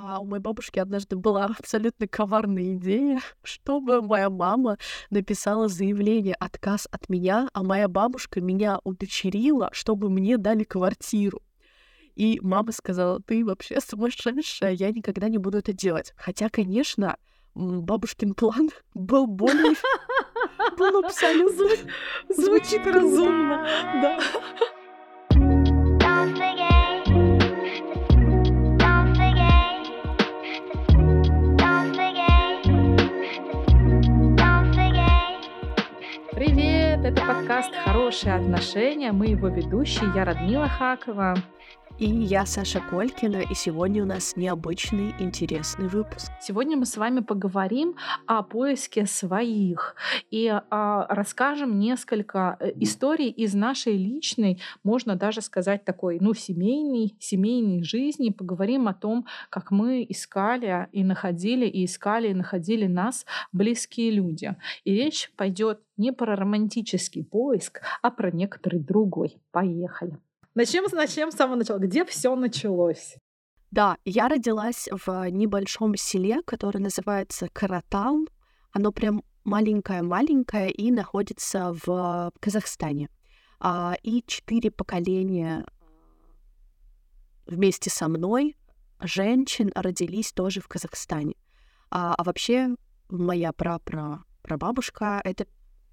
А у моей бабушки однажды была абсолютно коварная идея, чтобы моя мама написала заявление «отказ от меня», а моя бабушка меня удочерила, чтобы мне дали квартиру. И мама сказала, ты вообще сумасшедшая, я никогда не буду это делать. Хотя, конечно, бабушкин план был более... Был абсолютно... Звучит разумно, да. Это подкаст «Хорошие отношения». Мы его ведущие. Я Радмила Хакова. И я Саша Колькина, и сегодня у нас необычный, интересный выпуск. Сегодня мы с вами поговорим о поиске своих и а, расскажем несколько э, историй из нашей личной, можно даже сказать такой, ну, семейной, семейной жизни. Поговорим о том, как мы искали и находили, и искали, и находили нас близкие люди. И речь пойдет не про романтический поиск, а про некоторый другой. Поехали. Начнем, начнем с самого начала. Где все началось? Да, я родилась в небольшом селе, которое называется Каратал. Оно прям маленькое-маленькое и находится в Казахстане. А, и четыре поколения вместе со мной женщин родились тоже в Казахстане. А, а вообще моя прапра прабабушка — это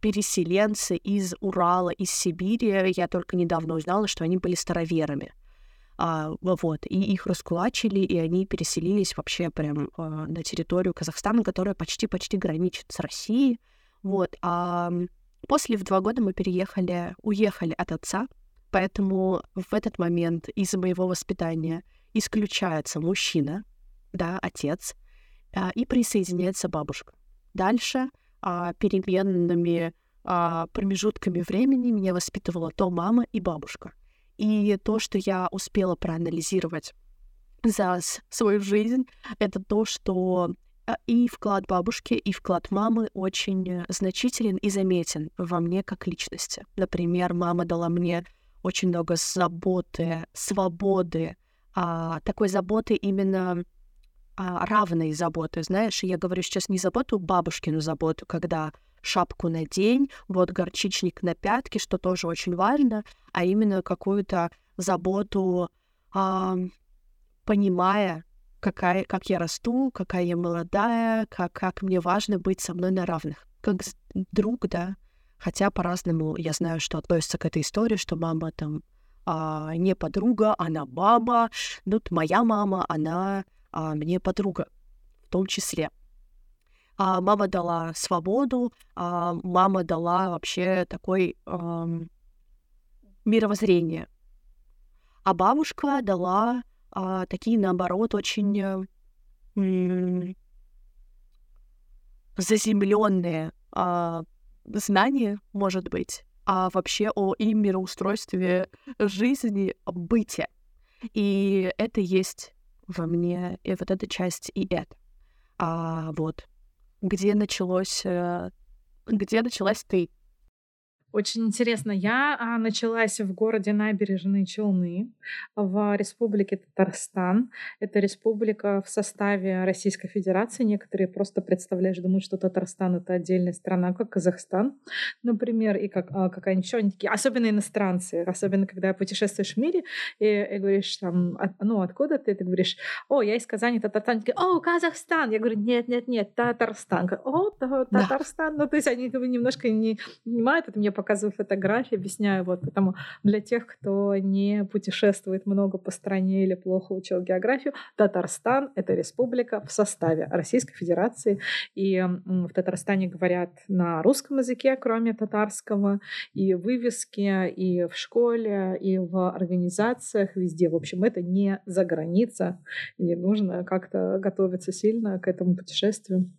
переселенцы из Урала, из Сибири. Я только недавно узнала, что они были староверами. А, вот, и их раскулачили, и они переселились вообще прям а, на территорию Казахстана, которая почти-почти граничит с Россией. Вот, а после в два года мы переехали, уехали от отца, поэтому в этот момент из моего воспитания исключается мужчина, да, отец, а, и присоединяется бабушка. Дальше а, переменными а, промежутками времени меня воспитывала то мама и бабушка. И то, что я успела проанализировать за свою жизнь, это то, что а, и вклад бабушки, и вклад мамы очень значителен и заметен во мне как личности. Например, мама дала мне очень много заботы, свободы, а, такой заботы именно а, равной заботы, знаешь, я говорю сейчас не заботу, бабушкину заботу, когда шапку на день, вот горчичник на пятки, что тоже очень важно, а именно какую-то заботу, а, понимая, какая, как я расту, какая я молодая, как, как мне важно быть со мной на равных, как друг, да, хотя по-разному. Я знаю, что относится к этой истории, что мама там а, не подруга, она мама, ну, моя мама, она а, мне подруга в том числе. А, мама дала свободу, а, мама дала вообще такой а, мировоззрение. А бабушка дала а, такие, наоборот, очень м- заземленные а, знания, может быть, а вообще о и мироустройстве жизни, быте. И это есть во мне, и вот эта часть и это. А вот где началось, э, где началась ты? Очень интересно. Я а, началась в городе Набережные Челны в республике Татарстан. Это республика в составе Российской Федерации. Некоторые просто представляешь, думают, что Татарстан это отдельная страна, как Казахстан, например, и как а, какая-нибудь еще. Такие, особенно иностранцы, особенно когда путешествуешь в мире и, и говоришь там, от, ну откуда ты? Ты говоришь, о, я из Казани, Татарстан. Такие, о, Казахстан. Я говорю, нет, нет, нет, Татарстан. О, Татарстан. Да. Ну то есть они немножко не понимают, это мне показываю фотографии, объясняю вот, потому для тех, кто не путешествует много по стране или плохо учил географию, Татарстан — это республика в составе Российской Федерации, и в Татарстане говорят на русском языке, кроме татарского, и вывески, и в школе, и в организациях, везде. В общем, это не за граница, и нужно как-то готовиться сильно к этому путешествию.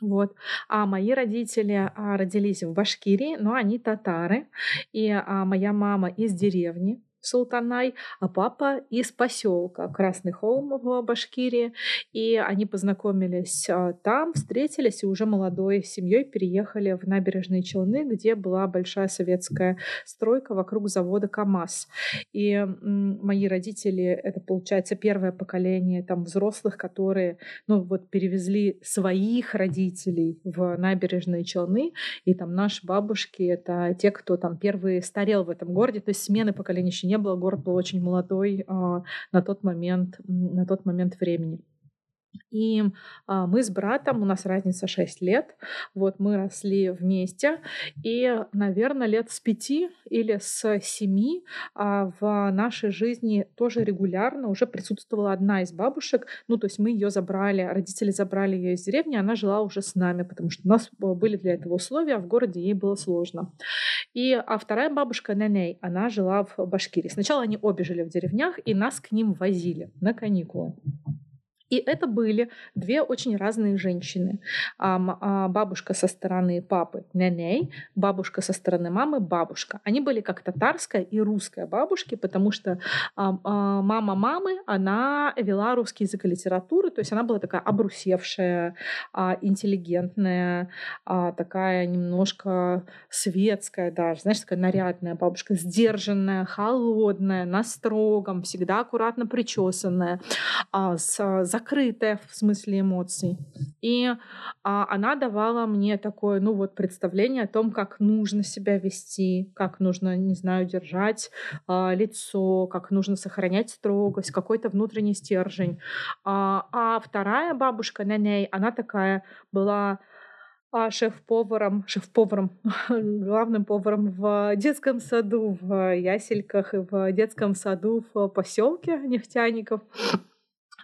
Вот. А мои родители а, родились в Башкирии, но они татары. И а, моя мама из деревни. Султанай, а папа из поселка Красный Холм в Башкирии. И они познакомились а, там, встретились и уже молодой семьей переехали в набережные Челны, где была большая советская стройка вокруг завода КАМАЗ. И мои родители, это получается первое поколение там взрослых, которые, ну вот перевезли своих родителей в набережные Челны, и там наши бабушки, это те, кто там первые старел в этом городе, то есть смены поколения еще не было, город был очень молодой а, на тот момент, на тот момент времени. И а, мы с братом, у нас разница 6 лет, вот мы росли вместе, и, наверное, лет с пяти или с семи а, в нашей жизни тоже регулярно уже присутствовала одна из бабушек, ну, то есть мы ее забрали, родители забрали ее из деревни, она жила уже с нами, потому что у нас были для этого условия, а в городе ей было сложно. И, а вторая бабушка, Неней, она жила в Башкирии. Сначала они обе жили в деревнях, и нас к ним возили на каникулы. И это были две очень разные женщины. А, бабушка со стороны папы няней, бабушка со стороны мамы бабушка. Они были как татарская и русская бабушки, потому что а, а, мама мамы, она вела русский язык и литературу, то есть она была такая обрусевшая, интеллигентная, такая немножко светская даже, знаешь, такая нарядная бабушка, сдержанная, холодная, на строгом, всегда аккуратно причесанная, с закрытая в смысле эмоций. И а, она давала мне такое, ну вот, представление о том, как нужно себя вести, как нужно, не знаю, держать а, лицо, как нужно сохранять строгость, какой-то внутренний стержень. А, а вторая бабушка на ней, она такая была а шеф-поваром, шеф-поваром, главным поваром в детском саду, в ясельках и в детском саду в поселке нефтяников.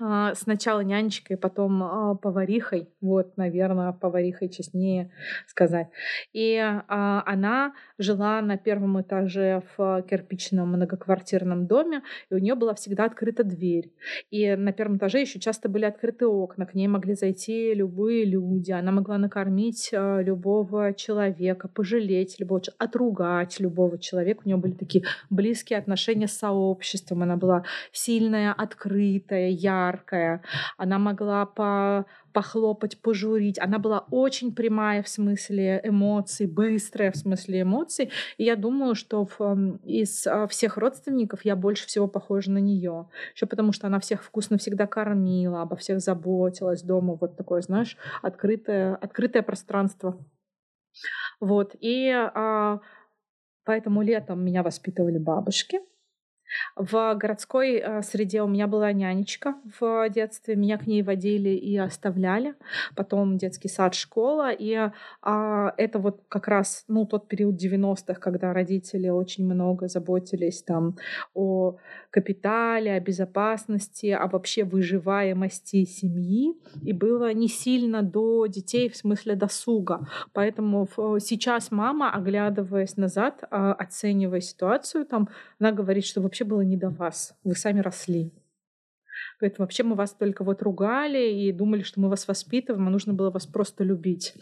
А, сначала нянечкой, потом а, поварихой, вот, наверное, поварихой честнее сказать. И а, она жила на первом этаже в кирпичном многоквартирном доме, и у нее была всегда открыта дверь. И на первом этаже еще часто были открыты окна, к ней могли зайти любые люди, она могла накормить любого человека, пожалеть любого отругать любого человека. У нее были такие близкие отношения с сообществом, она была сильная, открытая, яркая, яркая, она могла по похлопать, пожурить. Она была очень прямая в смысле эмоций, быстрая в смысле эмоций. И я думаю, что в, из а, всех родственников я больше всего похожа на нее. Еще потому, что она всех вкусно всегда кормила, обо всех заботилась дома. Вот такое, знаешь, открытое, открытое пространство. Вот. И а, поэтому летом меня воспитывали бабушки. В городской э, среде у меня была нянечка в детстве, меня к ней водили и оставляли. Потом детский сад, школа. И а, это вот как раз ну, тот период 90-х, когда родители очень много заботились там о капитале, о безопасности, о вообще выживаемости семьи. И было не сильно до детей в смысле досуга. Поэтому сейчас мама, оглядываясь назад, а, оценивая ситуацию, там, она говорит, что вообще было не до вас. Вы сами росли. Говорит, вообще мы вас только вот ругали и думали, что мы вас воспитываем, а нужно было вас просто любить.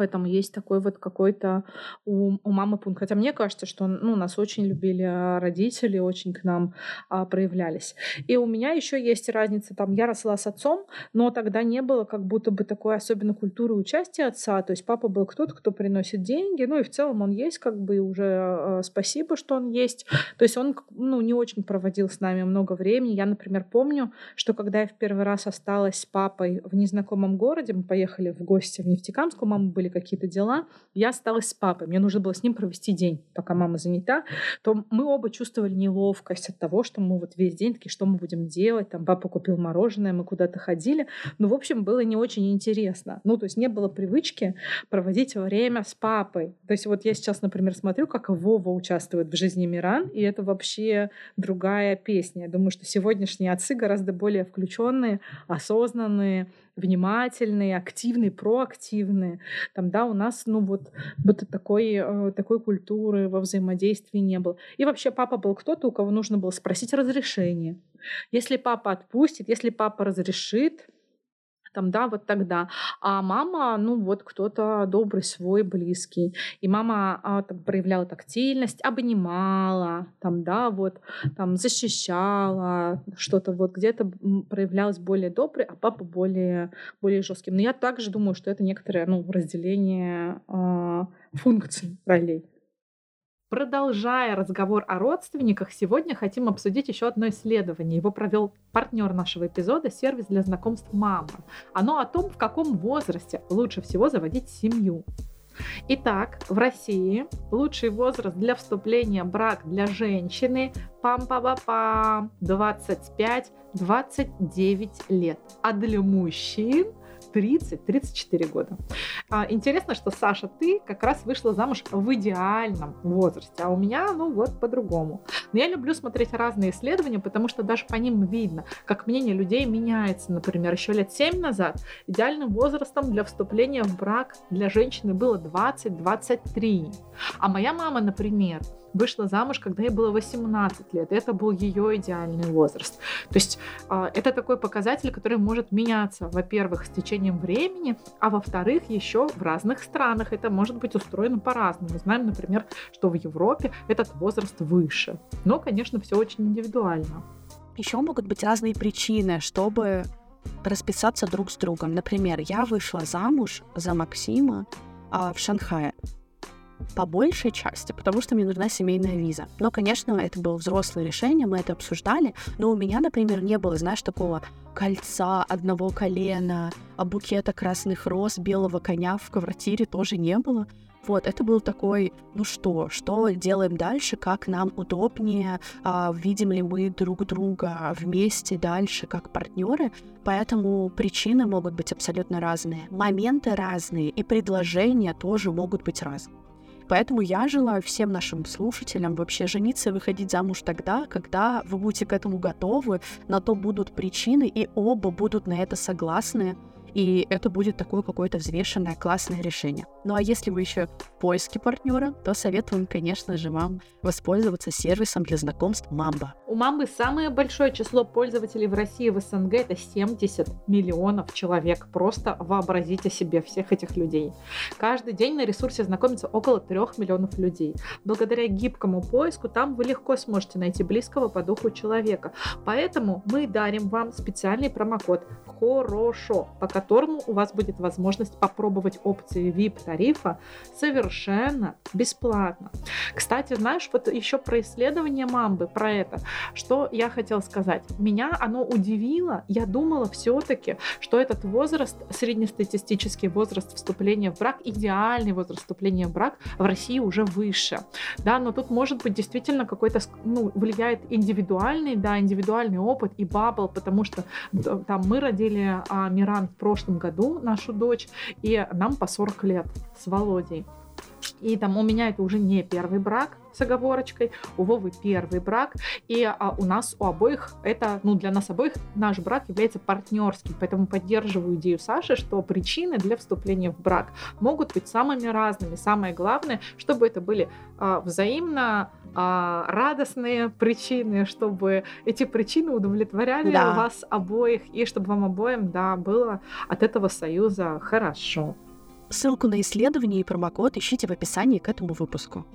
Поэтому есть такой вот какой-то у, у мамы пункт. Хотя мне кажется, что ну, нас очень любили а, родители, очень к нам а, проявлялись. И у меня еще есть разница. Там я росла с отцом, но тогда не было как будто бы такой особенно культуры участия отца. То есть папа был кто-то, кто приносит деньги. Ну и в целом он есть, как бы уже а, спасибо, что он есть. То есть он ну, не очень проводил с нами много времени. Я, например, помню, что когда я в первый раз осталась с папой в незнакомом городе, мы поехали в гости в Нефтекамск, у мамы были какие-то дела, я осталась с папой. Мне нужно было с ним провести день, пока мама занята. То мы оба чувствовали неловкость от того, что мы вот весь день такие, что мы будем делать. Там папа купил мороженое, мы куда-то ходили. Ну, в общем, было не очень интересно. Ну, то есть не было привычки проводить время с папой. То есть вот я сейчас, например, смотрю, как Вова участвует в жизни Миран, и это вообще другая песня. Я думаю, что сегодняшние отцы гораздо более включенные, осознанные, внимательные, активные, проактивные. Там, да, у нас, ну вот, вот такой, э, такой культуры во взаимодействии не было. И вообще папа был кто-то, у кого нужно было спросить разрешение. Если папа отпустит, если папа разрешит, там, да, вот тогда. А мама, ну вот кто-то добрый, свой, близкий. И мама а, так, проявляла тактильность, обнимала, там, да, вот, там, защищала, что-то вот где-то проявлялось более добрый, а папа более, более жестким. Но я также думаю, что это некоторое, ну, разделение э, функций, ролей. Продолжая разговор о родственниках, сегодня хотим обсудить еще одно исследование. Его провел партнер нашего эпизода, сервис для знакомств «Мама». Оно о том, в каком возрасте лучше всего заводить семью. Итак, в России лучший возраст для вступления в брак для женщины пам па па пам 25-29 лет, а для мужчин 30-34 года. А, интересно, что, Саша, ты как раз вышла замуж в идеальном возрасте, а у меня, ну вот, по-другому. Но я люблю смотреть разные исследования, потому что даже по ним видно, как мнение людей меняется. Например, еще лет 7 назад идеальным возрастом для вступления в брак для женщины было 20-23. А моя мама, например, вышла замуж, когда ей было 18 лет. Это был ее идеальный возраст. То есть а, это такой показатель, который может меняться, во-первых, с течением времени, а во-вторых, еще в разных странах это может быть устроено по-разному. Мы знаем, например, что в Европе этот возраст выше. Но, конечно, все очень индивидуально. Еще могут быть разные причины, чтобы расписаться друг с другом. Например, я вышла замуж за Максима а, в Шанхае по большей части, потому что мне нужна семейная виза. Но, конечно, это было взрослое решение, мы это обсуждали, но у меня, например, не было, знаешь, такого кольца одного колена, а букета красных роз, белого коня в квартире тоже не было. Вот, это был такой, ну что, что делаем дальше, как нам удобнее, а, видим ли мы друг друга вместе дальше, как партнеры. Поэтому причины могут быть абсолютно разные, моменты разные, и предложения тоже могут быть разные. Поэтому я желаю всем нашим слушателям вообще жениться и выходить замуж тогда, когда вы будете к этому готовы, на то будут причины, и оба будут на это согласны, и это будет такое какое-то взвешенное, классное решение. Ну а если вы еще в поиске партнера, то советуем, конечно же, вам воспользоваться сервисом для знакомств Мамба. У Мамбы самое большое число пользователей в России в СНГ это 70 миллионов человек. Просто вообразите себе всех этих людей. Каждый день на ресурсе знакомится около 3 миллионов людей. Благодаря гибкому поиску там вы легко сможете найти близкого по духу человека. Поэтому мы дарим вам специальный промокод «Хорошо», пока которому у вас будет возможность попробовать опции VIP-тарифа совершенно бесплатно. Кстати, знаешь, вот еще про исследование Мамбы, про это, что я хотела сказать. Меня оно удивило. Я думала все-таки, что этот возраст, среднестатистический возраст вступления в брак, идеальный возраст вступления в брак в России уже выше. Да, но тут может быть действительно какой-то, ну, влияет индивидуальный, да, индивидуальный опыт и бабл, потому что там мы родили а, Миран в прошлом году, нашу дочь, и нам по 40 лет с Володей. И там у меня это уже не первый брак с оговорочкой, у Вовы первый брак, и а, у нас у обоих это, ну для нас обоих наш брак является партнерским, поэтому поддерживаю идею Саши, что причины для вступления в брак могут быть самыми разными. Самое главное, чтобы это были а, взаимно а, радостные причины, чтобы эти причины удовлетворяли да. вас обоих, и чтобы вам обоим, да, было от этого союза хорошо. Ссылку на исследование и промокод ищите в описании к этому выпуску.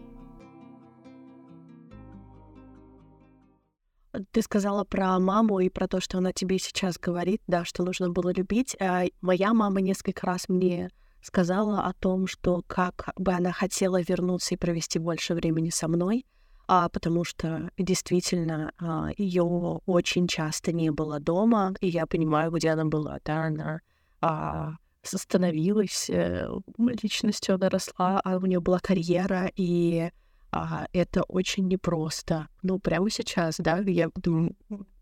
Ты сказала про маму и про то, что она тебе сейчас говорит, да, что нужно было любить. А моя мама несколько раз мне сказала о том, что как бы она хотела вернуться и провести больше времени со мной, а, потому что действительно а, ее очень часто не было дома, и я понимаю, где она была. Да, она а, становилась, э, личностью она росла, а у нее была карьера, и а, это очень непросто. Ну, прямо сейчас, да, я думаю,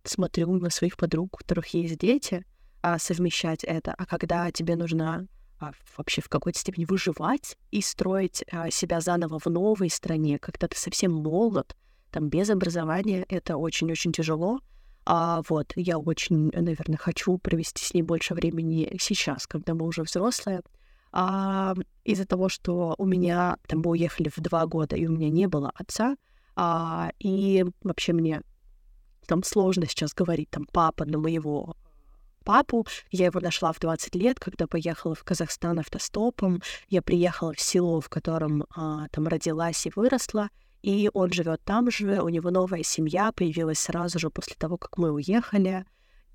смотрю на своих подруг, у которых есть дети, а, совмещать это, а когда тебе нужно а, вообще в какой-то степени выживать и строить а, себя заново в новой стране, когда ты совсем молод, там без образования, это очень-очень тяжело. А вот я очень, наверное, хочу провести с ней больше времени сейчас, когда мы уже взрослые. А, из-за того, что у меня там мы уехали в два года, и у меня не было отца, а, и вообще мне там сложно сейчас говорить там папа на моего папу. Я его нашла в 20 лет, когда поехала в Казахстан автостопом. Я приехала в село, в котором а, там родилась и выросла. И он живет там же, у него новая семья появилась сразу же после того, как мы уехали.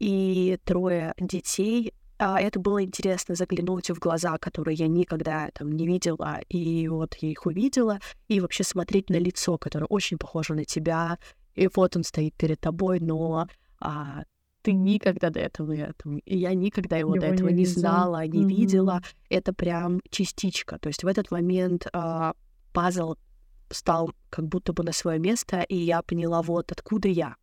И трое детей. А, это было интересно заглянуть в глаза, которые я никогда там не видела, и вот я их увидела, и вообще смотреть на лицо, которое очень похоже на тебя, и вот он стоит перед тобой, но а, ты никогда до этого, и я никогда его, его до этого не, не знала, не mm-hmm. видела. Это прям частичка. То есть в этот момент а, пазл стал как будто бы на свое место, и я поняла, вот откуда я.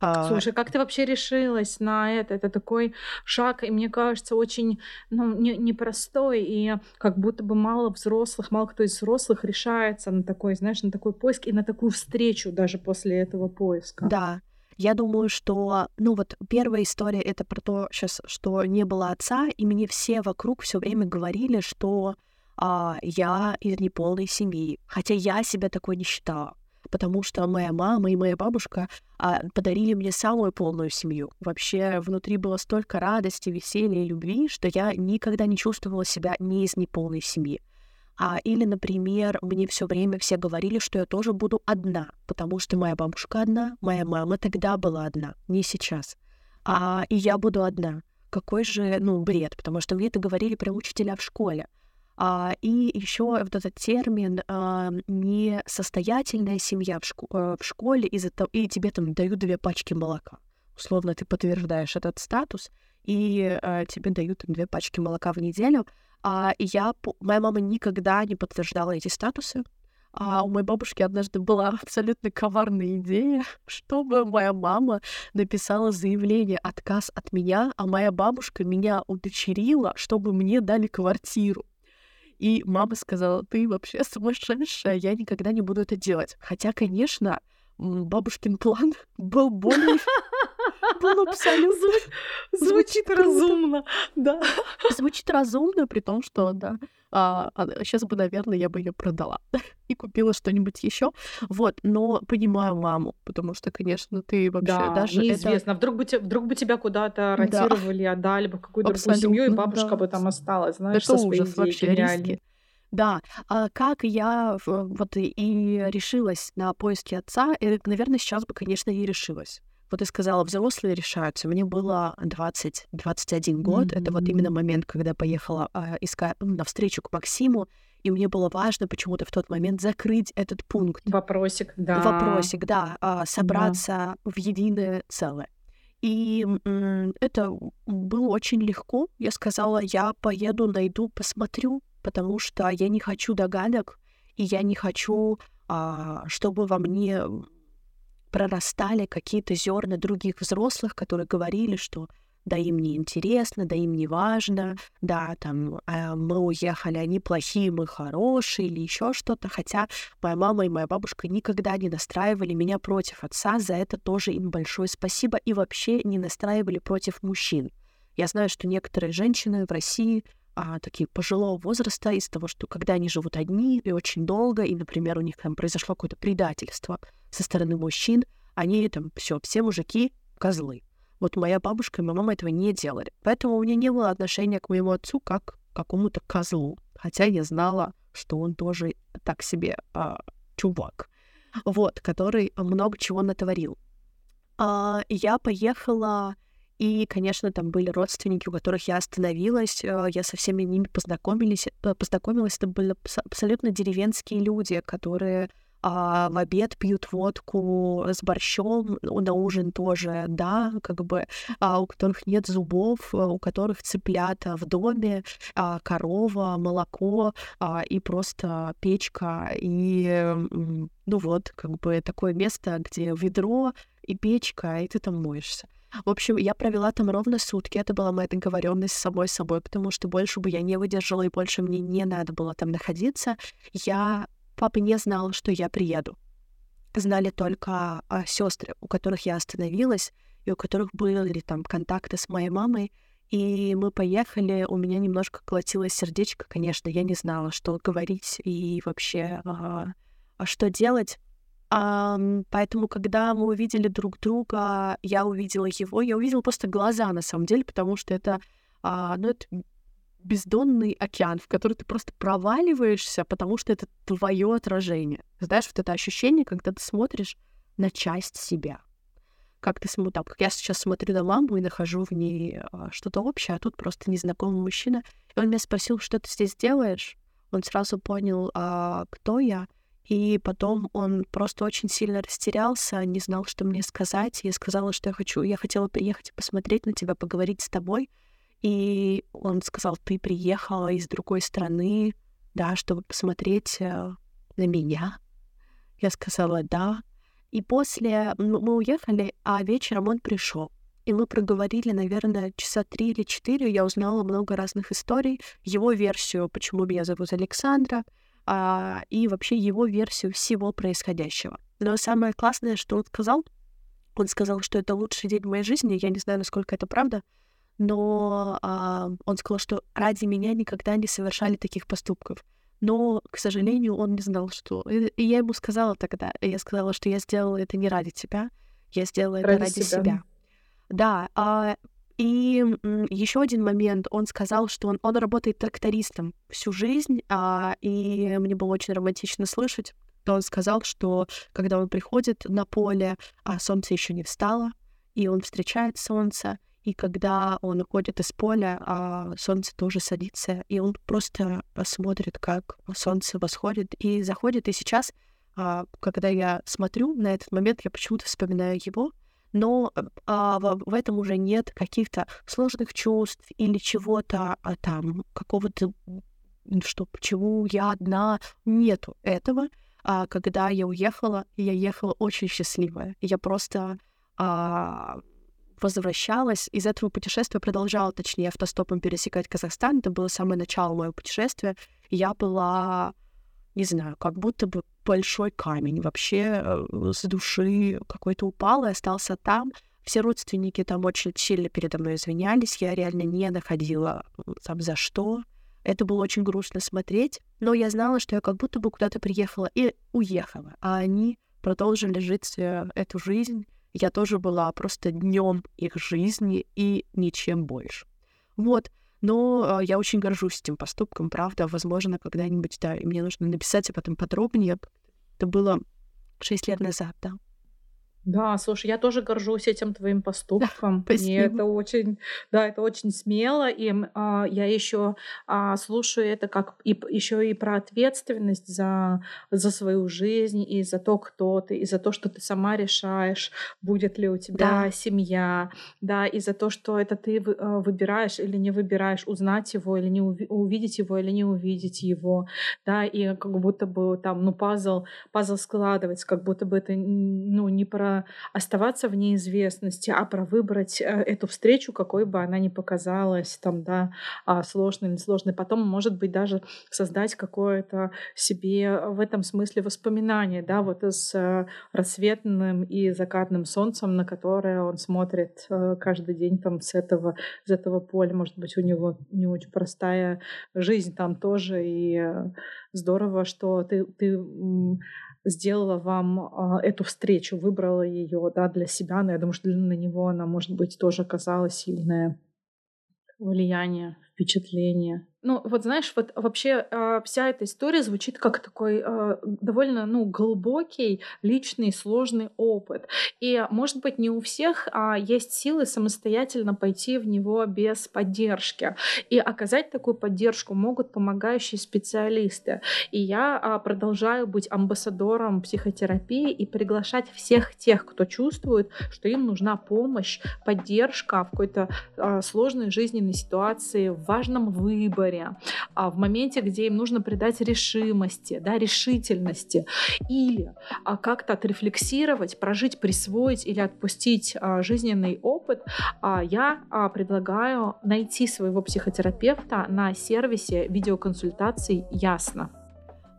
А, Слушай, как ты вообще решилась на это? Это такой шаг, и мне кажется, очень ну, не, непростой, и как будто бы мало взрослых, мало кто из взрослых решается на такой, знаешь, на такой поиск и на такую встречу даже после этого поиска. Да, я думаю, что, ну вот первая история это про то, сейчас, что не было отца, и мне все вокруг все время говорили, что а, я из неполной семьи, хотя я себя такой не считала, потому что моя мама и моя бабушка а, подарили мне самую полную семью. Вообще внутри было столько радости, веселья и любви, что я никогда не чувствовала себя не из неполной семьи. А, или, например, мне все время все говорили, что я тоже буду одна, потому что моя бабушка одна, моя мама тогда была одна, не сейчас. А, и я буду одна. Какой же, ну, бред, потому что мне это говорили прям учителя в школе. А, и еще вот этот термин а, несостоятельная семья в, шко- э, в школе, из-за того, и тебе там дают две пачки молока. Условно, ты подтверждаешь этот статус, и а, тебе дают там, две пачки молока в неделю. А, я, моя мама никогда не подтверждала эти статусы. А у моей бабушки однажды была абсолютно коварная идея, чтобы моя мама написала заявление отказ от меня, а моя бабушка меня удочерила, чтобы мне дали квартиру. И мама сказала, ты вообще сумасшедшая, я никогда не буду это делать. Хотя, конечно, бабушкин план был более... Был абсолютно... Звучит разумно, да. Звучит разумно, при том, что, да, а, а, сейчас бы, наверное, я бы ее продала и купила что-нибудь еще. Вот, но понимаю маму, потому что, конечно, ты вообще да, даже неизвестно. Это... Вдруг бы te, вдруг бы тебя куда-то ротировали, да. отдали бы в какую-то другую семью, и бабушка да. бы там осталась, знаешь, это со ужас вообще риски. Да, а как я вот и решилась на поиски отца, и, наверное, сейчас бы, конечно, и решилась. Вот ты сказала, взрослые решаются. Мне было 20-21 год. Mm-hmm. Это вот именно момент, когда поехала а, искать ну, на встречу к Максиму. И мне было важно почему-то в тот момент закрыть этот пункт. Вопросик, да. Вопросик, да. А, собраться да. в единое целое. И это было очень легко. Я сказала, я поеду, найду, посмотрю, потому что я не хочу догадок, и я не хочу, а, чтобы во мне прорастали какие-то зерна других взрослых, которые говорили, что да им не интересно, да им не важно, да, там э, мы уехали, они плохие, мы хорошие или еще что-то. Хотя моя мама и моя бабушка никогда не настраивали меня против отца, за это тоже им большое спасибо и вообще не настраивали против мужчин. Я знаю, что некоторые женщины в России а, такие пожилого возраста из того, что когда они живут одни и очень долго, и, например, у них там произошло какое-то предательство, со стороны мужчин, они там все, все мужики козлы. Вот моя бабушка и моя мама этого не делали. Поэтому у меня не было отношения к моему отцу как к какому-то козлу. Хотя я знала, что он тоже так себе а, чувак, вот, который много чего натворил. А, я поехала, и, конечно, там были родственники, у которых я остановилась. А, я со всеми ними познакомились, э, познакомилась. Это были абсолютно деревенские люди, которые а в обед пьют водку с борщом, на ужин тоже, да, как бы, а у которых нет зубов, а у которых цыплята в доме, а, корова, молоко а, и просто печка, и, ну вот, как бы такое место, где ведро и печка, и ты там моешься. В общем, я провела там ровно сутки. Это была моя договоренность с самой собой, потому что больше бы я не выдержала, и больше мне не надо было там находиться. Я Папа не знал, что я приеду. Знали только а, сестры, у которых я остановилась, и у которых были там контакты с моей мамой. И мы поехали, у меня немножко колотилось сердечко, конечно, я не знала, что говорить и вообще а, а что делать. Поэтому, когда мы увидели друг друга, я увидела его, я увидела просто глаза, на самом деле, потому что это, а, ну, это бездонный океан, в который ты просто проваливаешься, потому что это твое отражение. Знаешь, вот это ощущение, когда ты смотришь на часть себя. Как ты смотришь, как я сейчас смотрю на маму и нахожу в ней а, что-то общее, а тут просто незнакомый мужчина. И он меня спросил, что ты здесь делаешь. Он сразу понял, а, кто я. И потом он просто очень сильно растерялся, не знал, что мне сказать. Я сказала, что я хочу, я хотела приехать посмотреть на тебя, поговорить с тобой. И он сказал, ты приехала из другой страны, да, чтобы посмотреть э, на меня. Я сказала, да. И после мы уехали, а вечером он пришел. И мы проговорили, наверное, часа три или четыре. Я узнала много разных историй. Его версию, почему меня зовут Александра, а, и вообще его версию всего происходящего. Но самое классное, что он сказал, он сказал, что это лучший день в моей жизни. Я не знаю, насколько это правда, но а, он сказал, что ради меня никогда не совершали таких поступков. Но, к сожалению, он не знал, что... И я ему сказала тогда, я сказала, что я сделала это не ради тебя, я сделала это ради, ради себя. себя. Да, а, и еще один момент, он сказал, что он, он работает трактористом всю жизнь, а, и мне было очень романтично слышать, то он сказал, что когда он приходит на поле, а солнце еще не встало, и он встречает солнце, и когда он уходит из поля, а солнце тоже садится, и он просто смотрит, как солнце восходит и заходит. И сейчас, а, когда я смотрю на этот момент, я почему-то вспоминаю его, но а, в, этом уже нет каких-то сложных чувств или чего-то а, там, какого-то, что почему я одна, нету этого. А, когда я уехала, я ехала очень счастливая. Я просто а, возвращалась, из этого путешествия продолжала, точнее, автостопом пересекать Казахстан. Это было самое начало моего путешествия. Я была, не знаю, как будто бы большой камень вообще э, с души какой-то упал и остался там. Все родственники там очень сильно передо мной извинялись. Я реально не находила там за что. Это было очень грустно смотреть, но я знала, что я как будто бы куда-то приехала и уехала, а они продолжили жить э, эту жизнь я тоже была просто днем их жизни и ничем больше. Вот. Но э, я очень горжусь этим поступком, правда. Возможно, когда-нибудь, да, мне нужно написать об этом подробнее. Это было шесть лет назад, да. Да, слушай, я тоже горжусь этим твоим поступком. Да, и это очень, да, это очень смело. И а, я еще а, слушаю это как и, еще и про ответственность за, за свою жизнь и за то, кто ты, и за то, что ты сама решаешь, будет ли у тебя да. семья, да, и за то, что это ты а, выбираешь или не выбираешь, узнать его или не увидеть его или не увидеть его, да, и как будто бы там, ну, пазл, пазл складывается, как будто бы это, ну, не про оставаться в неизвестности, а про выбрать э, эту встречу, какой бы она ни показалась, там, да, а, сложной или сложной. Потом, может быть, даже создать какое-то себе в этом смысле воспоминание, да, вот с э, рассветным и закатным солнцем, на которое он смотрит э, каждый день там с этого, с этого поля. Может быть, у него не очень простая жизнь там тоже, и здорово, что ты, ты сделала вам э, эту встречу, выбрала ее да, для себя, но я думаю, что на него она, может быть, тоже оказала сильное влияние, впечатление. Ну, вот знаешь, вот вообще э, вся эта история звучит как такой э, довольно, ну, глубокий, личный, сложный опыт. И, может быть, не у всех э, есть силы самостоятельно пойти в него без поддержки. И оказать такую поддержку могут помогающие специалисты. И я э, продолжаю быть амбассадором психотерапии и приглашать всех тех, кто чувствует, что им нужна помощь, поддержка в какой-то э, сложной жизненной ситуации, в важном выборе, выборе, а в моменте, где им нужно придать решимости, да, решительности, или а, как-то отрефлексировать, прожить, присвоить или отпустить а, жизненный опыт, а, я а, предлагаю найти своего психотерапевта на сервисе видеоконсультаций «Ясно».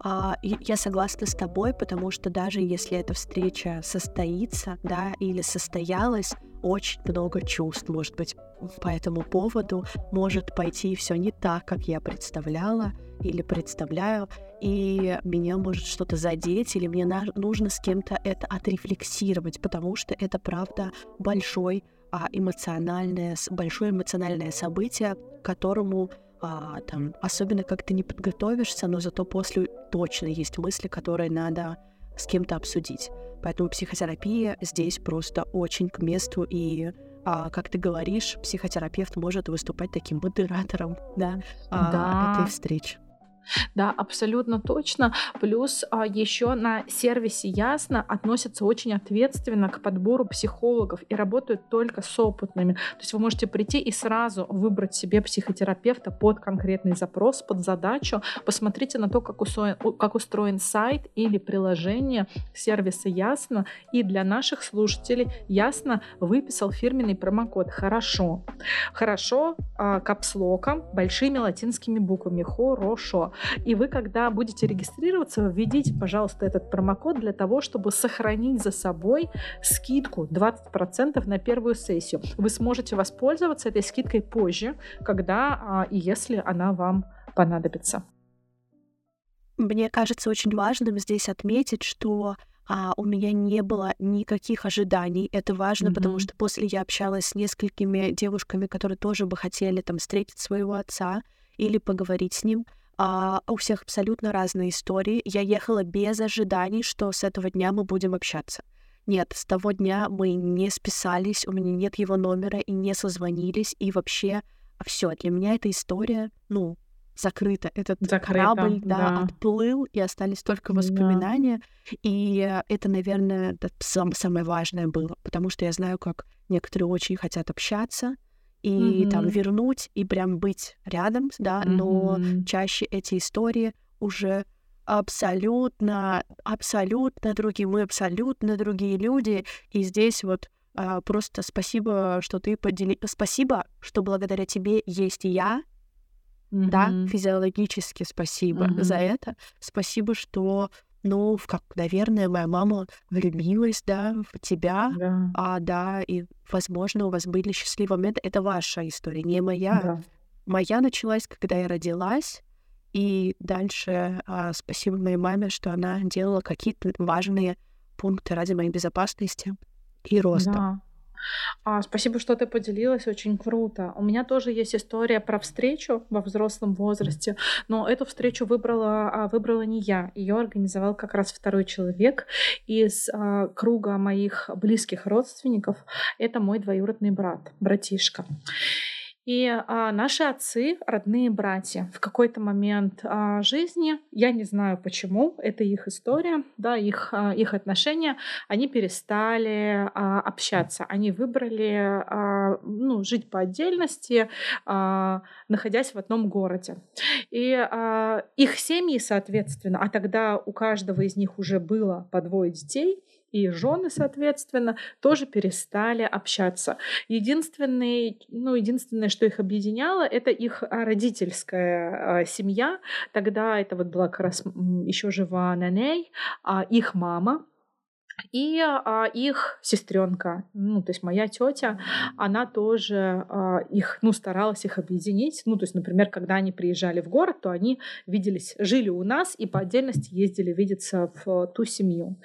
А, я согласна с тобой, потому что даже если эта встреча состоится, да, или состоялась, очень много чувств, может быть, по этому поводу может пойти все не так, как я представляла или представляю, и меня может что-то задеть, или мне нужно с кем-то это отрефлексировать, потому что это, правда, большой а, эмоциональное, большое эмоциональное событие, которому а, там, особенно как ты не подготовишься, но зато после точно есть мысли, которые надо с кем-то обсудить. Поэтому психотерапия здесь просто очень к месту, и, а, как ты говоришь, психотерапевт может выступать таким модератором да, а, да. этой встречи. Да, абсолютно точно. Плюс а, еще на сервисе Ясно относятся очень ответственно к подбору психологов и работают только с опытными. То есть вы можете прийти и сразу выбрать себе психотерапевта под конкретный запрос, под задачу. Посмотрите на то, как устроен, как устроен сайт или приложение сервиса Ясно. И для наших слушателей Ясно выписал фирменный промокод «Хорошо». «Хорошо» а, капслоком, большими латинскими буквами «Хорошо». И вы, когда будете регистрироваться, введите, пожалуйста, этот промокод для того, чтобы сохранить за собой скидку 20% на первую сессию. Вы сможете воспользоваться этой скидкой позже, когда а, и если она вам понадобится. Мне кажется очень важным здесь отметить, что а, у меня не было никаких ожиданий. Это важно, mm-hmm. потому что после я общалась с несколькими девушками, которые тоже бы хотели там встретить своего отца или поговорить с ним. А, у всех абсолютно разные истории. Я ехала без ожиданий, что с этого дня мы будем общаться. Нет, с того дня мы не списались, у меня нет его номера и не созвонились, и вообще все для меня эта история, ну, закрыта. Этот Закрыто, корабль, да, да, отплыл, и остались только воспоминания. Да. И это, наверное, сам, самое важное было, потому что я знаю, как некоторые очень хотят общаться, и mm-hmm. там вернуть и прям быть рядом, да, mm-hmm. но чаще эти истории уже абсолютно, абсолютно другие, мы абсолютно другие люди, и здесь вот а, просто спасибо, что ты подели, спасибо, что благодаря тебе есть и я, mm-hmm. да, физиологически спасибо mm-hmm. за это, спасибо, что ну, как, наверное, моя мама влюбилась, да, в тебя, да. а, да, и, возможно, у вас были счастливые моменты. Это ваша история, не моя. Да. Моя началась, когда я родилась, и дальше а, спасибо моей маме, что она делала какие-то важные пункты ради моей безопасности и роста. Да. А, спасибо, что ты поделилась, очень круто. У меня тоже есть история про встречу во взрослом возрасте, но эту встречу выбрала, а, выбрала не я. Ее организовал как раз второй человек из а, круга моих близких родственников. Это мой двоюродный брат, братишка. И а, наши отцы, родные братья, в какой-то момент а, жизни, я не знаю почему, это их история, да, их, а, их отношения, они перестали а, общаться. Они выбрали а, ну, жить по отдельности, а, находясь в одном городе. И а, их семьи, соответственно, а тогда у каждого из них уже было по двое детей, и жены, соответственно, тоже перестали общаться. Единственное, ну, единственное, что их объединяло, это их а, родительская а, семья. Тогда это вот была как раз еще жива Наней, а их мама, и а, их сестренка, ну, то есть моя тетя, она тоже а, их, ну, старалась их объединить. Ну, то есть, например, когда они приезжали в город, то они виделись, жили у нас и по отдельности ездили видеться в ту семью.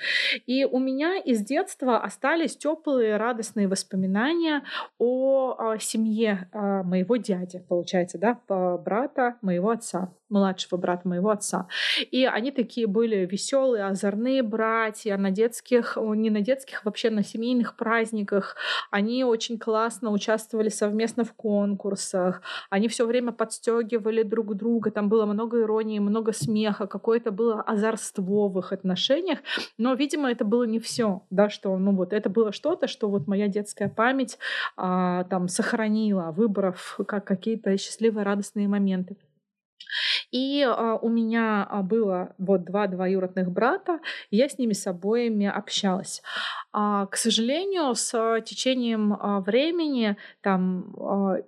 И у меня из детства остались теплые, радостные воспоминания о, о семье а, моего дяди, получается, да, брата моего отца младшего брата моего отца. И они такие были веселые, озорные братья на детских, не на детских, вообще на семейных праздниках. Они очень классно участвовали совместно в конкурсах. Они все время подстегивали друг друга. Там было много иронии, много смеха, какое-то было озорство в их отношениях. Но, видимо, это было не все, да, что, ну вот, это было что-то, что вот моя детская память а, там сохранила, выбрав как какие-то счастливые, радостные моменты. И а, у меня а, было вот два двоюродных брата, и я с ними с обоими общалась. А, к сожалению, с течением времени там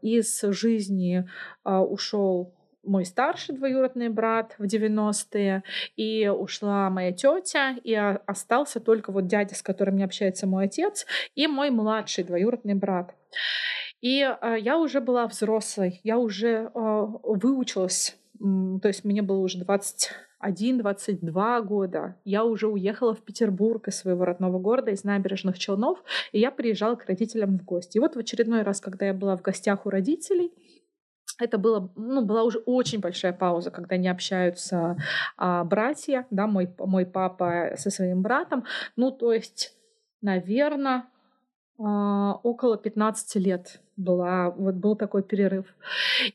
из жизни ушел мой старший двоюродный брат в 90-е, и ушла моя тетя, и остался только вот дядя, с которым не общается мой отец, и мой младший двоюродный брат. И я уже была взрослой, я уже выучилась, то есть мне было уже 21-22 года. Я уже уехала в Петербург из своего родного города, из набережных Челнов, и я приезжала к родителям в гости. И вот в очередной раз, когда я была в гостях у родителей, это было, ну, была уже очень большая пауза, когда не общаются а, братья, да, мой, мой папа со своим братом. Ну, то есть, наверное, а, около 15 лет была, вот был такой перерыв.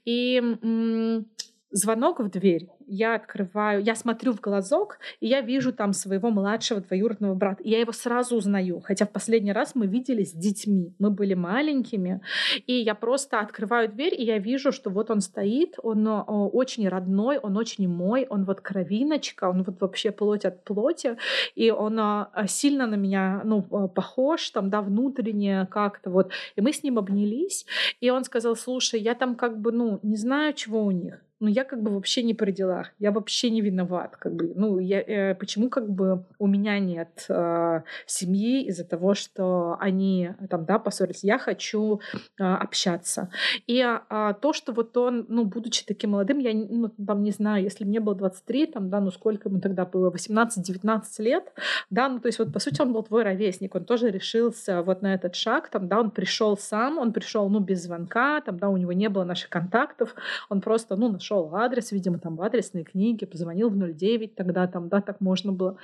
И м- звонок в дверь я открываю, я смотрю в глазок, и я вижу там своего младшего двоюродного брата. И я его сразу узнаю. Хотя в последний раз мы виделись с детьми. Мы были маленькими. И я просто открываю дверь, и я вижу, что вот он стоит, он очень родной, он очень мой, он вот кровиночка, он вот вообще плоть от плоти. И он а, сильно на меня, ну, похож, там, да, внутренне как-то вот. И мы с ним обнялись, и он сказал, слушай, я там как бы, ну, не знаю, чего у них, но я как бы вообще не при делах, я вообще не виноват, как бы, ну, я, э, почему как бы у меня нет э, семьи из-за того, что они там, да, поссорились, я хочу э, общаться. И э, то, что вот он, ну, будучи таким молодым, я, ну, там, не знаю, если мне было 23, там, да, ну, сколько ему тогда было, 18-19 лет, да, ну, то есть вот, по сути, он был твой ровесник, он тоже решился вот на этот шаг, там, да, он пришел сам, он пришел, ну, без звонка, там, да, у него не было наших контактов, он просто, ну, нашел нашел адрес, видимо, там в адресной книге, позвонил в 09 тогда, там, да, так можно было.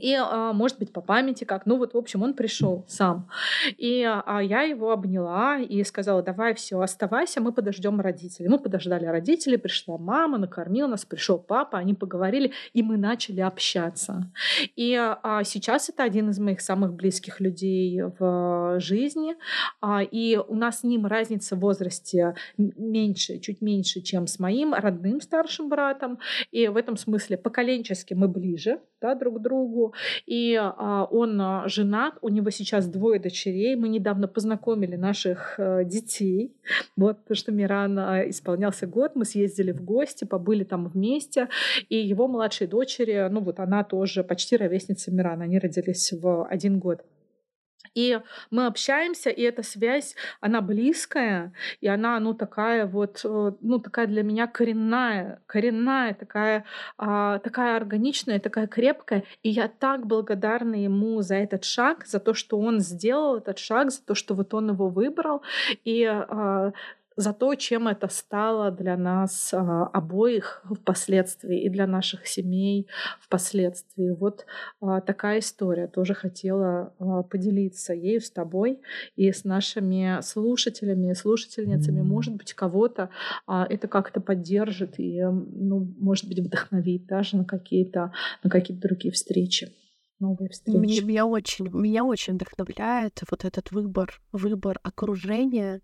И, а, может быть, по памяти как. Ну вот, в общем, он пришел сам. И а, я его обняла и сказала, давай, все, оставайся, мы подождем родителей. Мы подождали родителей, пришла мама, накормила нас, пришел папа, они поговорили, и мы начали общаться. И а, сейчас это один из моих самых близких людей в жизни. И у нас с ним разница в возрасте меньше, чуть меньше, чем с моим родным старшим братом. И в этом смысле поколенчески мы ближе да, друг другу и а, он а, женат, у него сейчас двое дочерей. Мы недавно познакомили наших э, детей. Вот, потому что Миран а, исполнялся год, мы съездили в гости, побыли там вместе. И его младшей дочери, ну вот она тоже почти ровесница Мирана, они родились в один год. И мы общаемся, и эта связь, она близкая, и она, ну, такая вот, э, ну, такая для меня коренная, коренная, такая, а, такая органичная, такая крепкая. И я так благодарна ему за этот шаг, за то, что он сделал этот шаг, за то, что вот он его выбрал. И а, за то, чем это стало для нас а, обоих впоследствии и для наших семей впоследствии. Вот а, такая история. Тоже хотела а, поделиться ею с тобой и с нашими слушателями и слушательницами. Может быть, кого-то это как-то поддержит и, ну, может быть, вдохновит даже на какие-то на какие-то другие встречи новые встречи. Меня, меня очень, меня очень вдохновляет вот этот выбор, выбор окружения,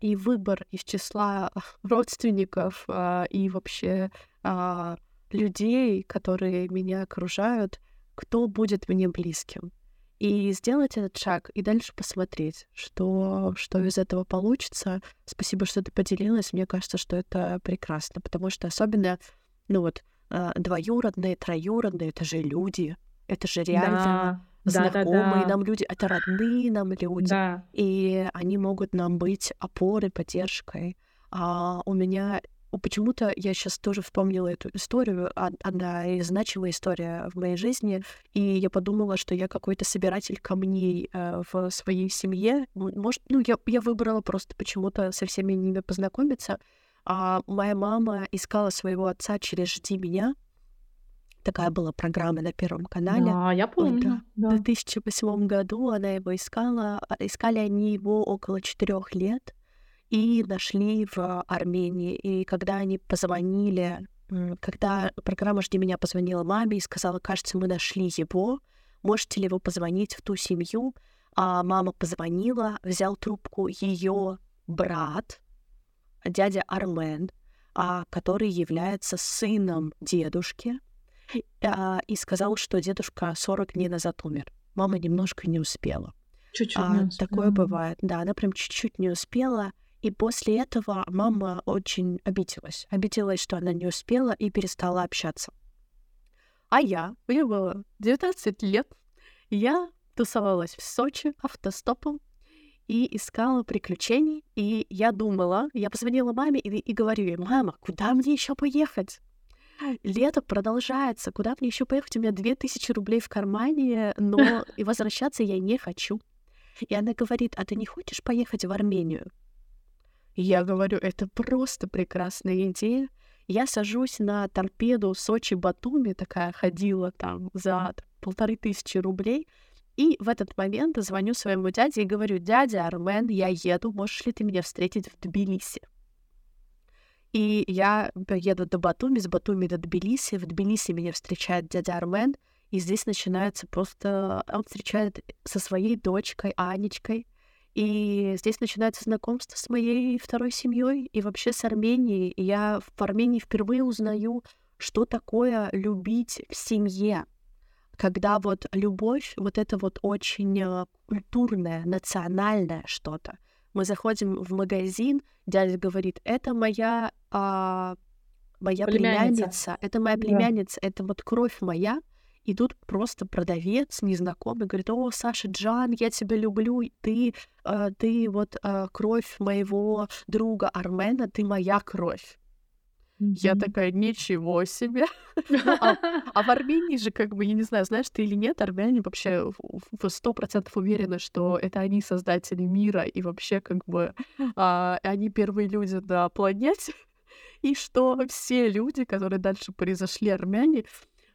и выбор из числа родственников а, и вообще а, людей, которые меня окружают, кто будет мне близким. И сделать этот шаг, и дальше посмотреть, что, что из этого получится. Спасибо, что ты поделилась. Мне кажется, что это прекрасно, потому что особенно, ну вот, а, двоюродные, троюродные — это же люди, это же реально да знакомые да, да. нам люди, это родные нам люди, да. и они могут нам быть опорой, поддержкой. А у меня почему-то я сейчас тоже вспомнила эту историю, одна из значимая история в моей жизни, и я подумала, что я какой-то собиратель камней э, в своей семье. Может, ну, я, я выбрала просто почему-то со всеми ними познакомиться. А моя мама искала своего отца через «Жди меня», Такая была программа на Первом канале. Да, я помню. Да. В 2008 году она его искала. А, искали они его около четырех лет и нашли в Армении. И когда они позвонили, когда программа «Жди меня» позвонила маме и сказала, кажется, мы нашли его, можете ли вы позвонить в ту семью? А мама позвонила, взял трубку ее брат, дядя Армен, а, который является сыном дедушки, а, и сказал, что дедушка 40 дней назад умер. Мама немножко не успела. Чуть-чуть а, не успела. Такое бывает, да, она прям чуть-чуть не успела. И после этого мама очень обиделась. Обиделась, что она не успела и перестала общаться. А я, мне было 19 лет, я тусовалась в Сочи автостопом и искала приключений. И я думала, я позвонила маме и, и говорю ей, мама, куда мне еще поехать? Лето продолжается, куда мне еще поехать? У меня 2000 рублей в кармане, но и возвращаться я не хочу. И она говорит, а ты не хочешь поехать в Армению? я говорю, это просто прекрасная идея. Я сажусь на торпеду Сочи-Батуми, такая ходила там за полторы тысячи рублей, и в этот момент звоню своему дяде и говорю, дядя Армен, я еду, можешь ли ты меня встретить в Тбилиси? И я еду до Батуми, с Батуми до Тбилиси. В Тбилиси меня встречает дядя Армен, и здесь начинается просто... Он встречает со своей дочкой Анечкой, и здесь начинается знакомство с моей второй семьей и вообще с Арменией. И я в Армении впервые узнаю, что такое любить в семье. Когда вот любовь, вот это вот очень э, культурное, национальное что-то. Мы заходим в магазин, дядя говорит, это моя, а, моя племянница. племянница, это моя племянница, да. это вот кровь моя, и тут просто продавец незнакомый говорит, о, Саша Джан, я тебя люблю, ты, э, ты вот э, кровь моего друга Армена, ты моя кровь. Mm-hmm. Я такая, ничего себе. Ну, а, а в Армении же, как бы, я не знаю, знаешь ты или нет, армяне вообще в сто процентов уверены, что это они создатели мира, и вообще, как бы, а, они первые люди на планете, и что все люди, которые дальше произошли армяне,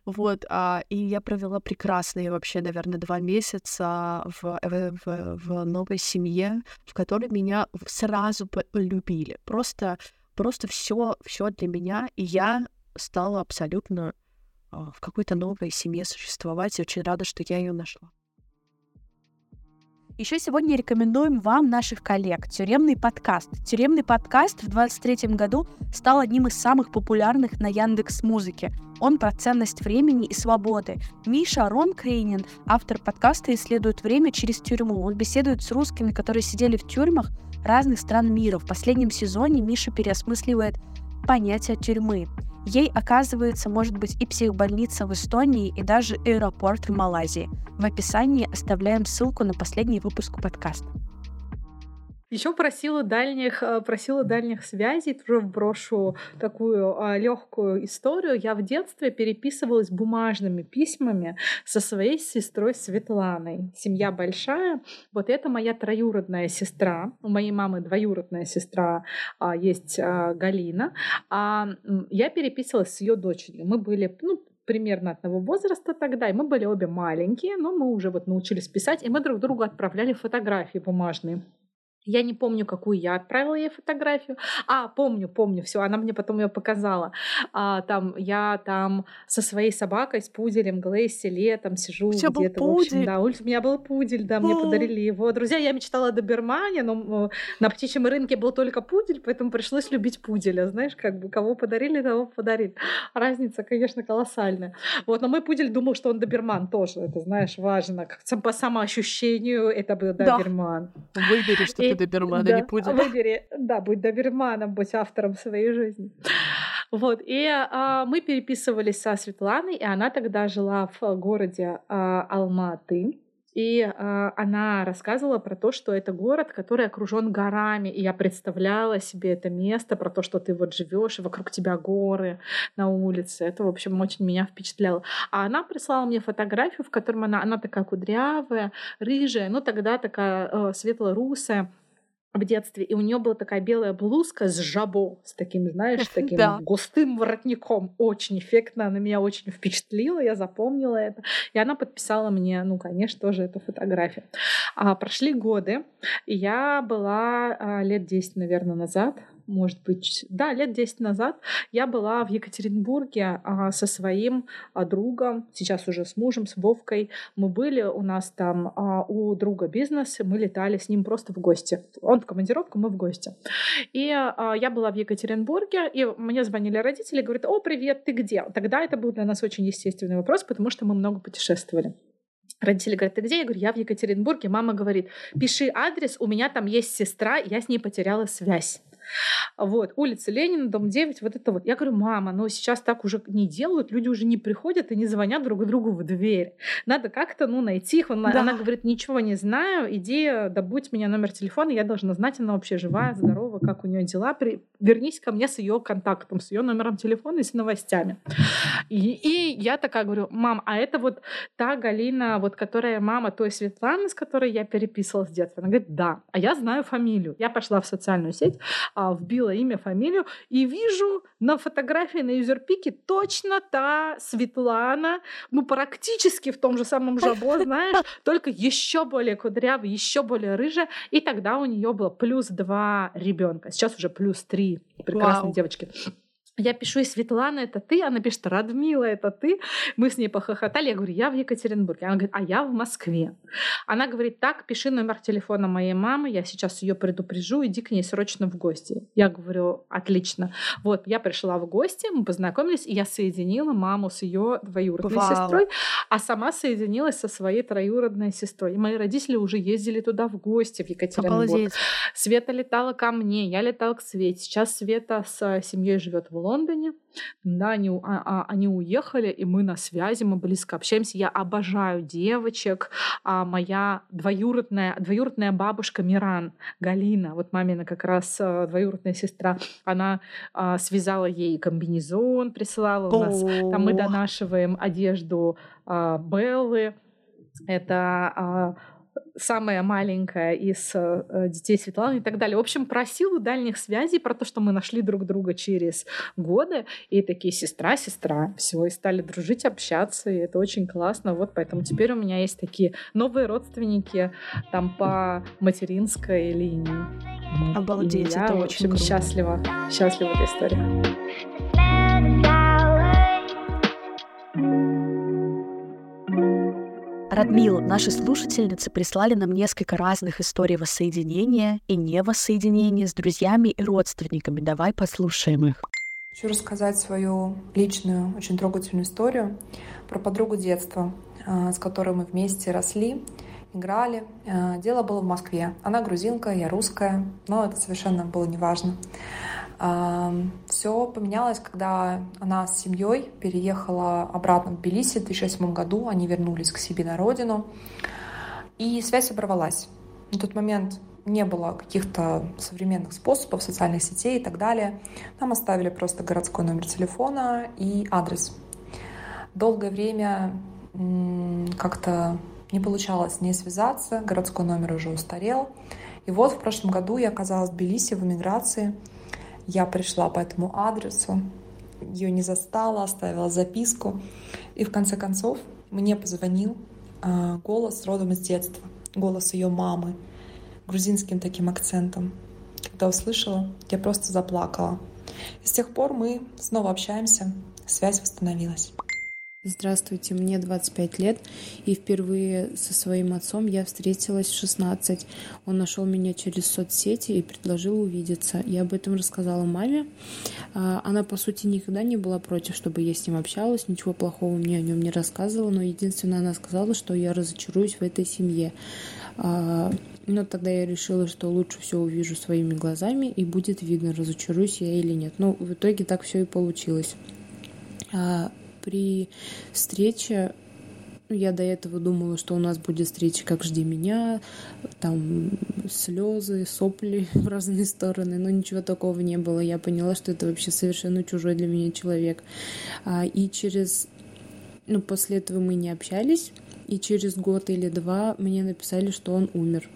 вот, а, и я провела прекрасные вообще, наверное, два месяца в, в, в, в новой семье, в которой меня сразу полюбили. Просто, просто все, все для меня, и я стала абсолютно а, в какой-то новой семье существовать, и очень рада, что я ее нашла. Еще сегодня рекомендуем вам наших коллег «Тюремный подкаст». «Тюремный подкаст» в 2023 году стал одним из самых популярных на Яндекс Музыке. Он про ценность времени и свободы. Миша Рон Крейнин, автор подкаста, исследует время через тюрьму. Он беседует с русскими, которые сидели в тюрьмах разных стран мира. В последнем сезоне Миша переосмысливает понятие тюрьмы. Ей, оказывается, может быть и психбольница в Эстонии, и даже аэропорт в Малайзии. В описании оставляем ссылку на последний выпуск подкаста. Еще просила дальних, э, просила дальних связей, тоже вброшу такую а, легкую историю. Я в детстве переписывалась бумажными письмами со своей сестрой Светланой. Семья большая. Вот это моя троюродная сестра. У моей мамы двоюродная сестра а, есть а, Галина. А я переписывалась с ее дочерью. Мы были, ну, примерно одного возраста тогда, и мы были обе маленькие, но мы уже вот научились писать, и мы друг другу отправляли фотографии бумажные. Я не помню, какую я отправила ей фотографию. А, помню, помню, все, она мне потом ее показала. А, там я там со своей собакой, с пуделем Глэсси летом сижу где-то. В общем, да, у меня был пудель, да, мне подарили его. Друзья, я мечтала о добермане, но на птичьем рынке был только пудель, поэтому пришлось любить пуделя. Знаешь, как бы кого подарили, того подарили. Разница, конечно, колоссальная. Вот, но мой пудель думал, что он доберман тоже. Это, знаешь, важно. По самоощущению это был доберман. Да. Выбери, что ты доберман, да, не пудель. Выбери, да, будь доберманом, будь автором своей жизни. Вот, и а, мы переписывались со Светланой, и она тогда жила в городе а, Алматы. И э, она рассказывала про то, что это город, который окружен горами. И я представляла себе это место, про то, что ты вот живешь, и вокруг тебя горы на улице. Это, в общем, очень меня впечатляло. А она прислала мне фотографию, в котором она, она такая кудрявая, рыжая, ну тогда такая э, светло-русая в детстве, и у нее была такая белая блузка с жабо, с таким, знаешь, таким да. густым воротником. Очень эффектно, она меня очень впечатлила, я запомнила это. И она подписала мне, ну, конечно, тоже эту фотографию. А, прошли годы, и я была а, лет 10, наверное, назад может быть, да, лет 10 назад я была в Екатеринбурге а, со своим а, другом, сейчас уже с мужем, с Вовкой. Мы были у нас там а, у друга бизнес, мы летали с ним просто в гости. Он в командировку, мы в гости. И я была в Екатеринбурге, и мне звонили родители, говорят, о, привет, ты где? Тогда это был для нас очень естественный вопрос, потому что мы много путешествовали. Родители говорят, ты где? Я говорю, я в Екатеринбурге. Мама говорит, пиши адрес, у меня там есть сестра, я с ней потеряла связь. Вот, улица Ленина, дом 9, вот это вот. Я говорю, мама, но сейчас так уже не делают, люди уже не приходят и не звонят друг другу в дверь. Надо как-то, ну, найти их. Она, да. она говорит, ничего не знаю, иди, добудь меня номер телефона, я должна знать, она вообще живая, здорова, как у нее дела. При... Вернись ко мне с ее контактом, с ее номером телефона и с новостями. И, и я такая говорю, мам, а это вот та Галина, вот которая мама той Светланы, с которой я переписывалась с детства. Она говорит, да. А я знаю фамилию. Я пошла в социальную сеть, а, вбила имя, фамилию и вижу на фотографии на юзерпике точно та Светлана, ну практически в том же самом жабо, знаешь, только еще более кудрявая, еще более рыжая. И тогда у нее было плюс два ребенка. Сейчас уже плюс три прекрасные Вау. девочки. Я пишу, и Светлана, это ты? Она пишет, Радмила, это ты? Мы с ней похохотали. Я говорю, я в Екатеринбурге. Она говорит, а я в Москве. Она говорит, так, пиши номер телефона моей мамы, я сейчас ее предупрежу, иди к ней срочно в гости. Я говорю, отлично. Вот, я пришла в гости, мы познакомились, и я соединила маму с ее двоюродной Вау. сестрой, а сама соединилась со своей троюродной сестрой. И мои родители уже ездили туда в гости, в Екатеринбург. Обалдеть. Света летала ко мне, я летала к Свете. Сейчас Света с семьей живет в Лондоне. Да, они, а, а, они уехали, и мы на связи, мы близко общаемся. Я обожаю девочек. А моя двоюродная, двоюродная бабушка Миран, Галина, вот мамина как раз а, двоюродная сестра, она а, связала ей комбинезон, присылала у нас. Там мы донашиваем одежду а, Беллы. Это а, самая маленькая из э, детей Светланы и так далее. В общем, про силу дальних связей, про то, что мы нашли друг друга через годы, и такие сестра, сестра, все, и стали дружить, общаться, и это очень классно. Вот поэтому теперь у меня есть такие новые родственники там по материнской линии. Обалдеть, и я, это очень круто. счастлива, счастлива эта история. Радмил, наши слушательницы прислали нам несколько разных историй воссоединения и невоссоединения с друзьями и родственниками. Давай послушаем их. Хочу рассказать свою личную, очень трогательную историю про подругу детства, а, с которой мы вместе росли, играли. А, дело было в Москве. Она грузинка, я русская, но это совершенно было неважно. Все поменялось, когда она с семьей переехала обратно в Тбилиси в 2008 году. Они вернулись к себе на родину. И связь оборвалась. На тот момент не было каких-то современных способов, социальных сетей и так далее. Нам оставили просто городской номер телефона и адрес. Долгое время как-то не получалось с ней связаться, городской номер уже устарел. И вот в прошлом году я оказалась в Тбилиси в эмиграции — я пришла по этому адресу, ее не застала, оставила записку. И в конце концов мне позвонил э, голос родом из детства, голос ее мамы, грузинским таким акцентом. Когда услышала, я просто заплакала. И с тех пор мы снова общаемся, связь восстановилась. Здравствуйте, мне 25 лет, и впервые со своим отцом я встретилась в 16. Он нашел меня через соцсети и предложил увидеться. Я об этом рассказала маме. А, она, по сути, никогда не была против, чтобы я с ним общалась, ничего плохого мне о нем не рассказывала, но единственное, она сказала, что я разочаруюсь в этой семье. А, но тогда я решила, что лучше все увижу своими глазами, и будет видно, разочаруюсь я или нет. Но в итоге так все и получилось. При встрече ну, я до этого думала, что у нас будет встреча «Как жди меня», там слезы, сопли в разные стороны, но ничего такого не было. Я поняла, что это вообще совершенно чужой для меня человек. А, и через... Ну, после этого мы не общались, и через год или два мне написали, что он умер.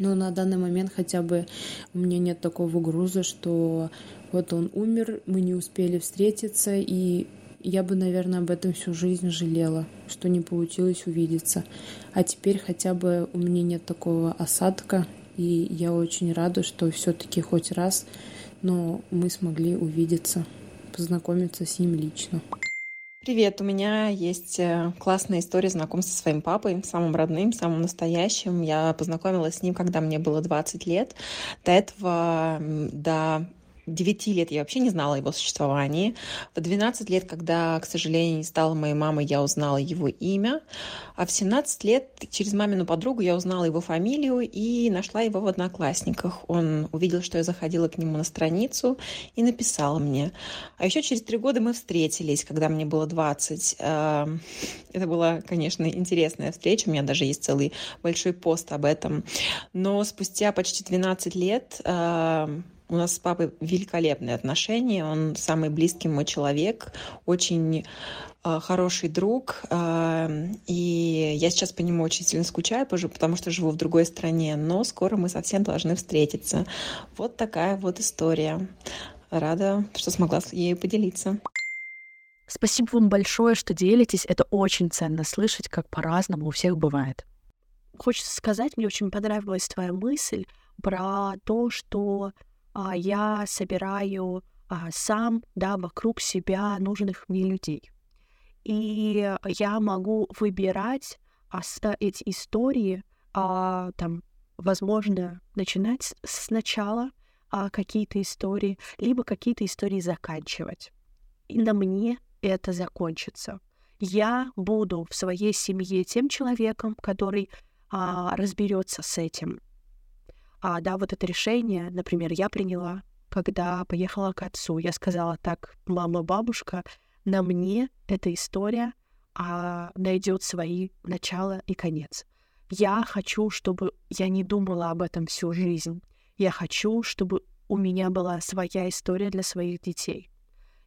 Но на данный момент хотя бы у меня нет такого груза, что вот он умер, мы не успели встретиться, и я бы, наверное, об этом всю жизнь жалела, что не получилось увидеться. А теперь хотя бы у меня нет такого осадка, и я очень рада, что все-таки хоть раз, но мы смогли увидеться, познакомиться с ним лично. Привет, у меня есть э, классная история знакомства со своим папой, самым родным, самым настоящим. Я познакомилась с ним, когда мне было 20 лет. До этого, до 9 лет я вообще не знала о его существовании. В 12 лет, когда, к сожалению, не стала моей мамой, я узнала его имя. А в 17 лет через мамину подругу я узнала его фамилию и нашла его в Одноклассниках. Он увидел, что я заходила к нему на страницу и написал мне. А еще через три года мы встретились, когда мне было 20. Эм, это была, конечно, интересная встреча. У меня даже есть целый большой пост об этом. Но спустя почти 12 лет эм, у нас с папой великолепные отношения. Он самый близкий мой человек, очень э, хороший друг. Э, и я сейчас по нему очень сильно скучаю, потому что живу в другой стране. Но скоро мы совсем должны встретиться. Вот такая вот история. Рада, что смогла ею поделиться. Спасибо вам большое, что делитесь. Это очень ценно слышать, как по-разному у всех бывает. Хочется сказать, мне очень понравилась твоя мысль про то, что а, я собираю а, сам, да, вокруг себя нужных мне людей. И я могу выбирать а, эти истории, а, там, возможно, начинать сначала а, какие-то истории, либо какие-то истории заканчивать. И на мне это закончится. Я буду в своей семье тем человеком, который а, разберется с этим, а, да, вот это решение, например, я приняла, когда поехала к отцу. Я сказала так, мама, бабушка, на мне эта история а, найдет свои начало и конец. Я хочу, чтобы я не думала об этом всю жизнь. Я хочу, чтобы у меня была своя история для своих детей.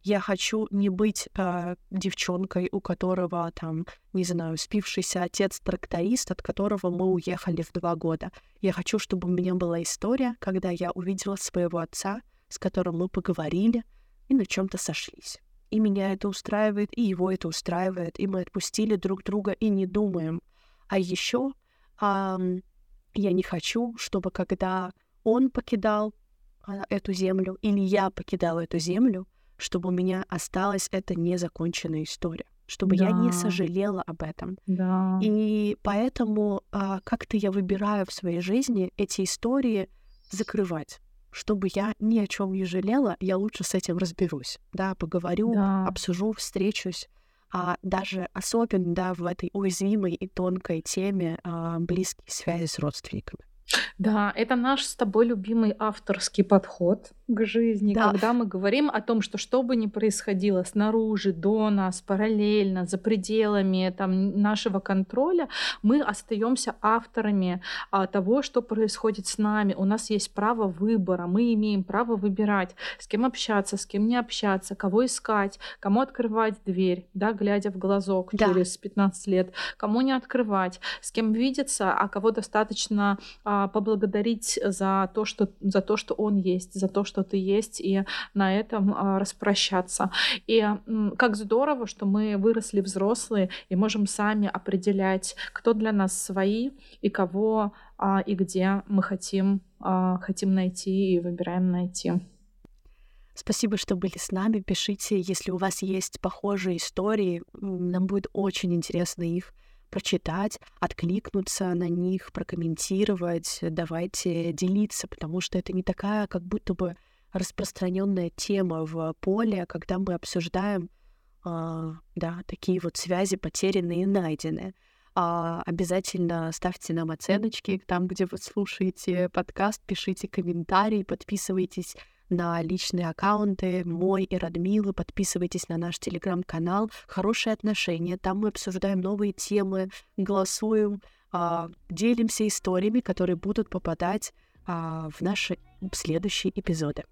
Я хочу не быть э, девчонкой, у которого там, не знаю, спившийся отец-тракторист, от которого мы уехали в два года. Я хочу, чтобы у меня была история, когда я увидела своего отца, с которым мы поговорили и на чем-то сошлись. И меня это устраивает, и его это устраивает, и мы отпустили друг друга и не думаем. А еще э, я не хочу, чтобы когда он покидал э, эту землю или я покидала эту землю, чтобы у меня осталась эта незаконченная история, чтобы да. я не сожалела об этом. Да. И поэтому а, как-то я выбираю в своей жизни эти истории закрывать чтобы я ни о чем не жалела, я лучше с этим разберусь, да, поговорю, да. обсужу, встречусь, а даже особенно, да, в этой уязвимой и тонкой теме а, близкие связи с родственниками. Да, это наш с тобой любимый авторский подход к жизни, да. когда мы говорим о том, что что бы ни происходило снаружи, до нас, параллельно, за пределами там, нашего контроля, мы остаемся авторами а, того, что происходит с нами. У нас есть право выбора, мы имеем право выбирать, с кем общаться, с кем не общаться, кого искать, кому открывать дверь, да, глядя в глазок да. через 15 лет, кому не открывать, с кем видеться, а кого достаточно а, поблагодарить за то, что, за то, что он есть, за то, что ты есть, и на этом а, распрощаться. И как здорово, что мы выросли взрослые и можем сами определять, кто для нас свои и кого а, и где мы хотим, хотим найти и выбираем найти. Спасибо, что были с нами. Пишите, если у вас есть похожие истории. Нам будет очень интересно их прочитать, откликнуться на них, прокомментировать, давайте делиться, потому что это не такая, как будто бы распространенная тема в поле, когда мы обсуждаем а, да, такие вот связи потерянные и найденные. А, обязательно ставьте нам оценочки там, где вы слушаете подкаст, пишите комментарии, подписывайтесь на личные аккаунты мой и Радмилы, подписывайтесь на наш телеграм-канал «Хорошие отношения». Там мы обсуждаем новые темы, голосуем, а, делимся историями, которые будут попадать а, в наши следующие эпизоды.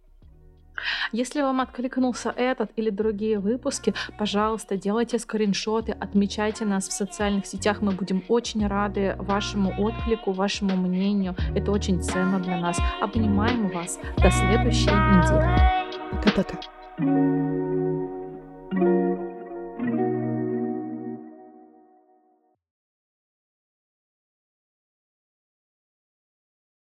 Если вам откликнулся этот или другие выпуски, пожалуйста, делайте скриншоты, отмечайте нас в социальных сетях. Мы будем очень рады вашему отклику, вашему мнению. Это очень ценно для нас. Обнимаем вас. До следующей недели. Пока-пока.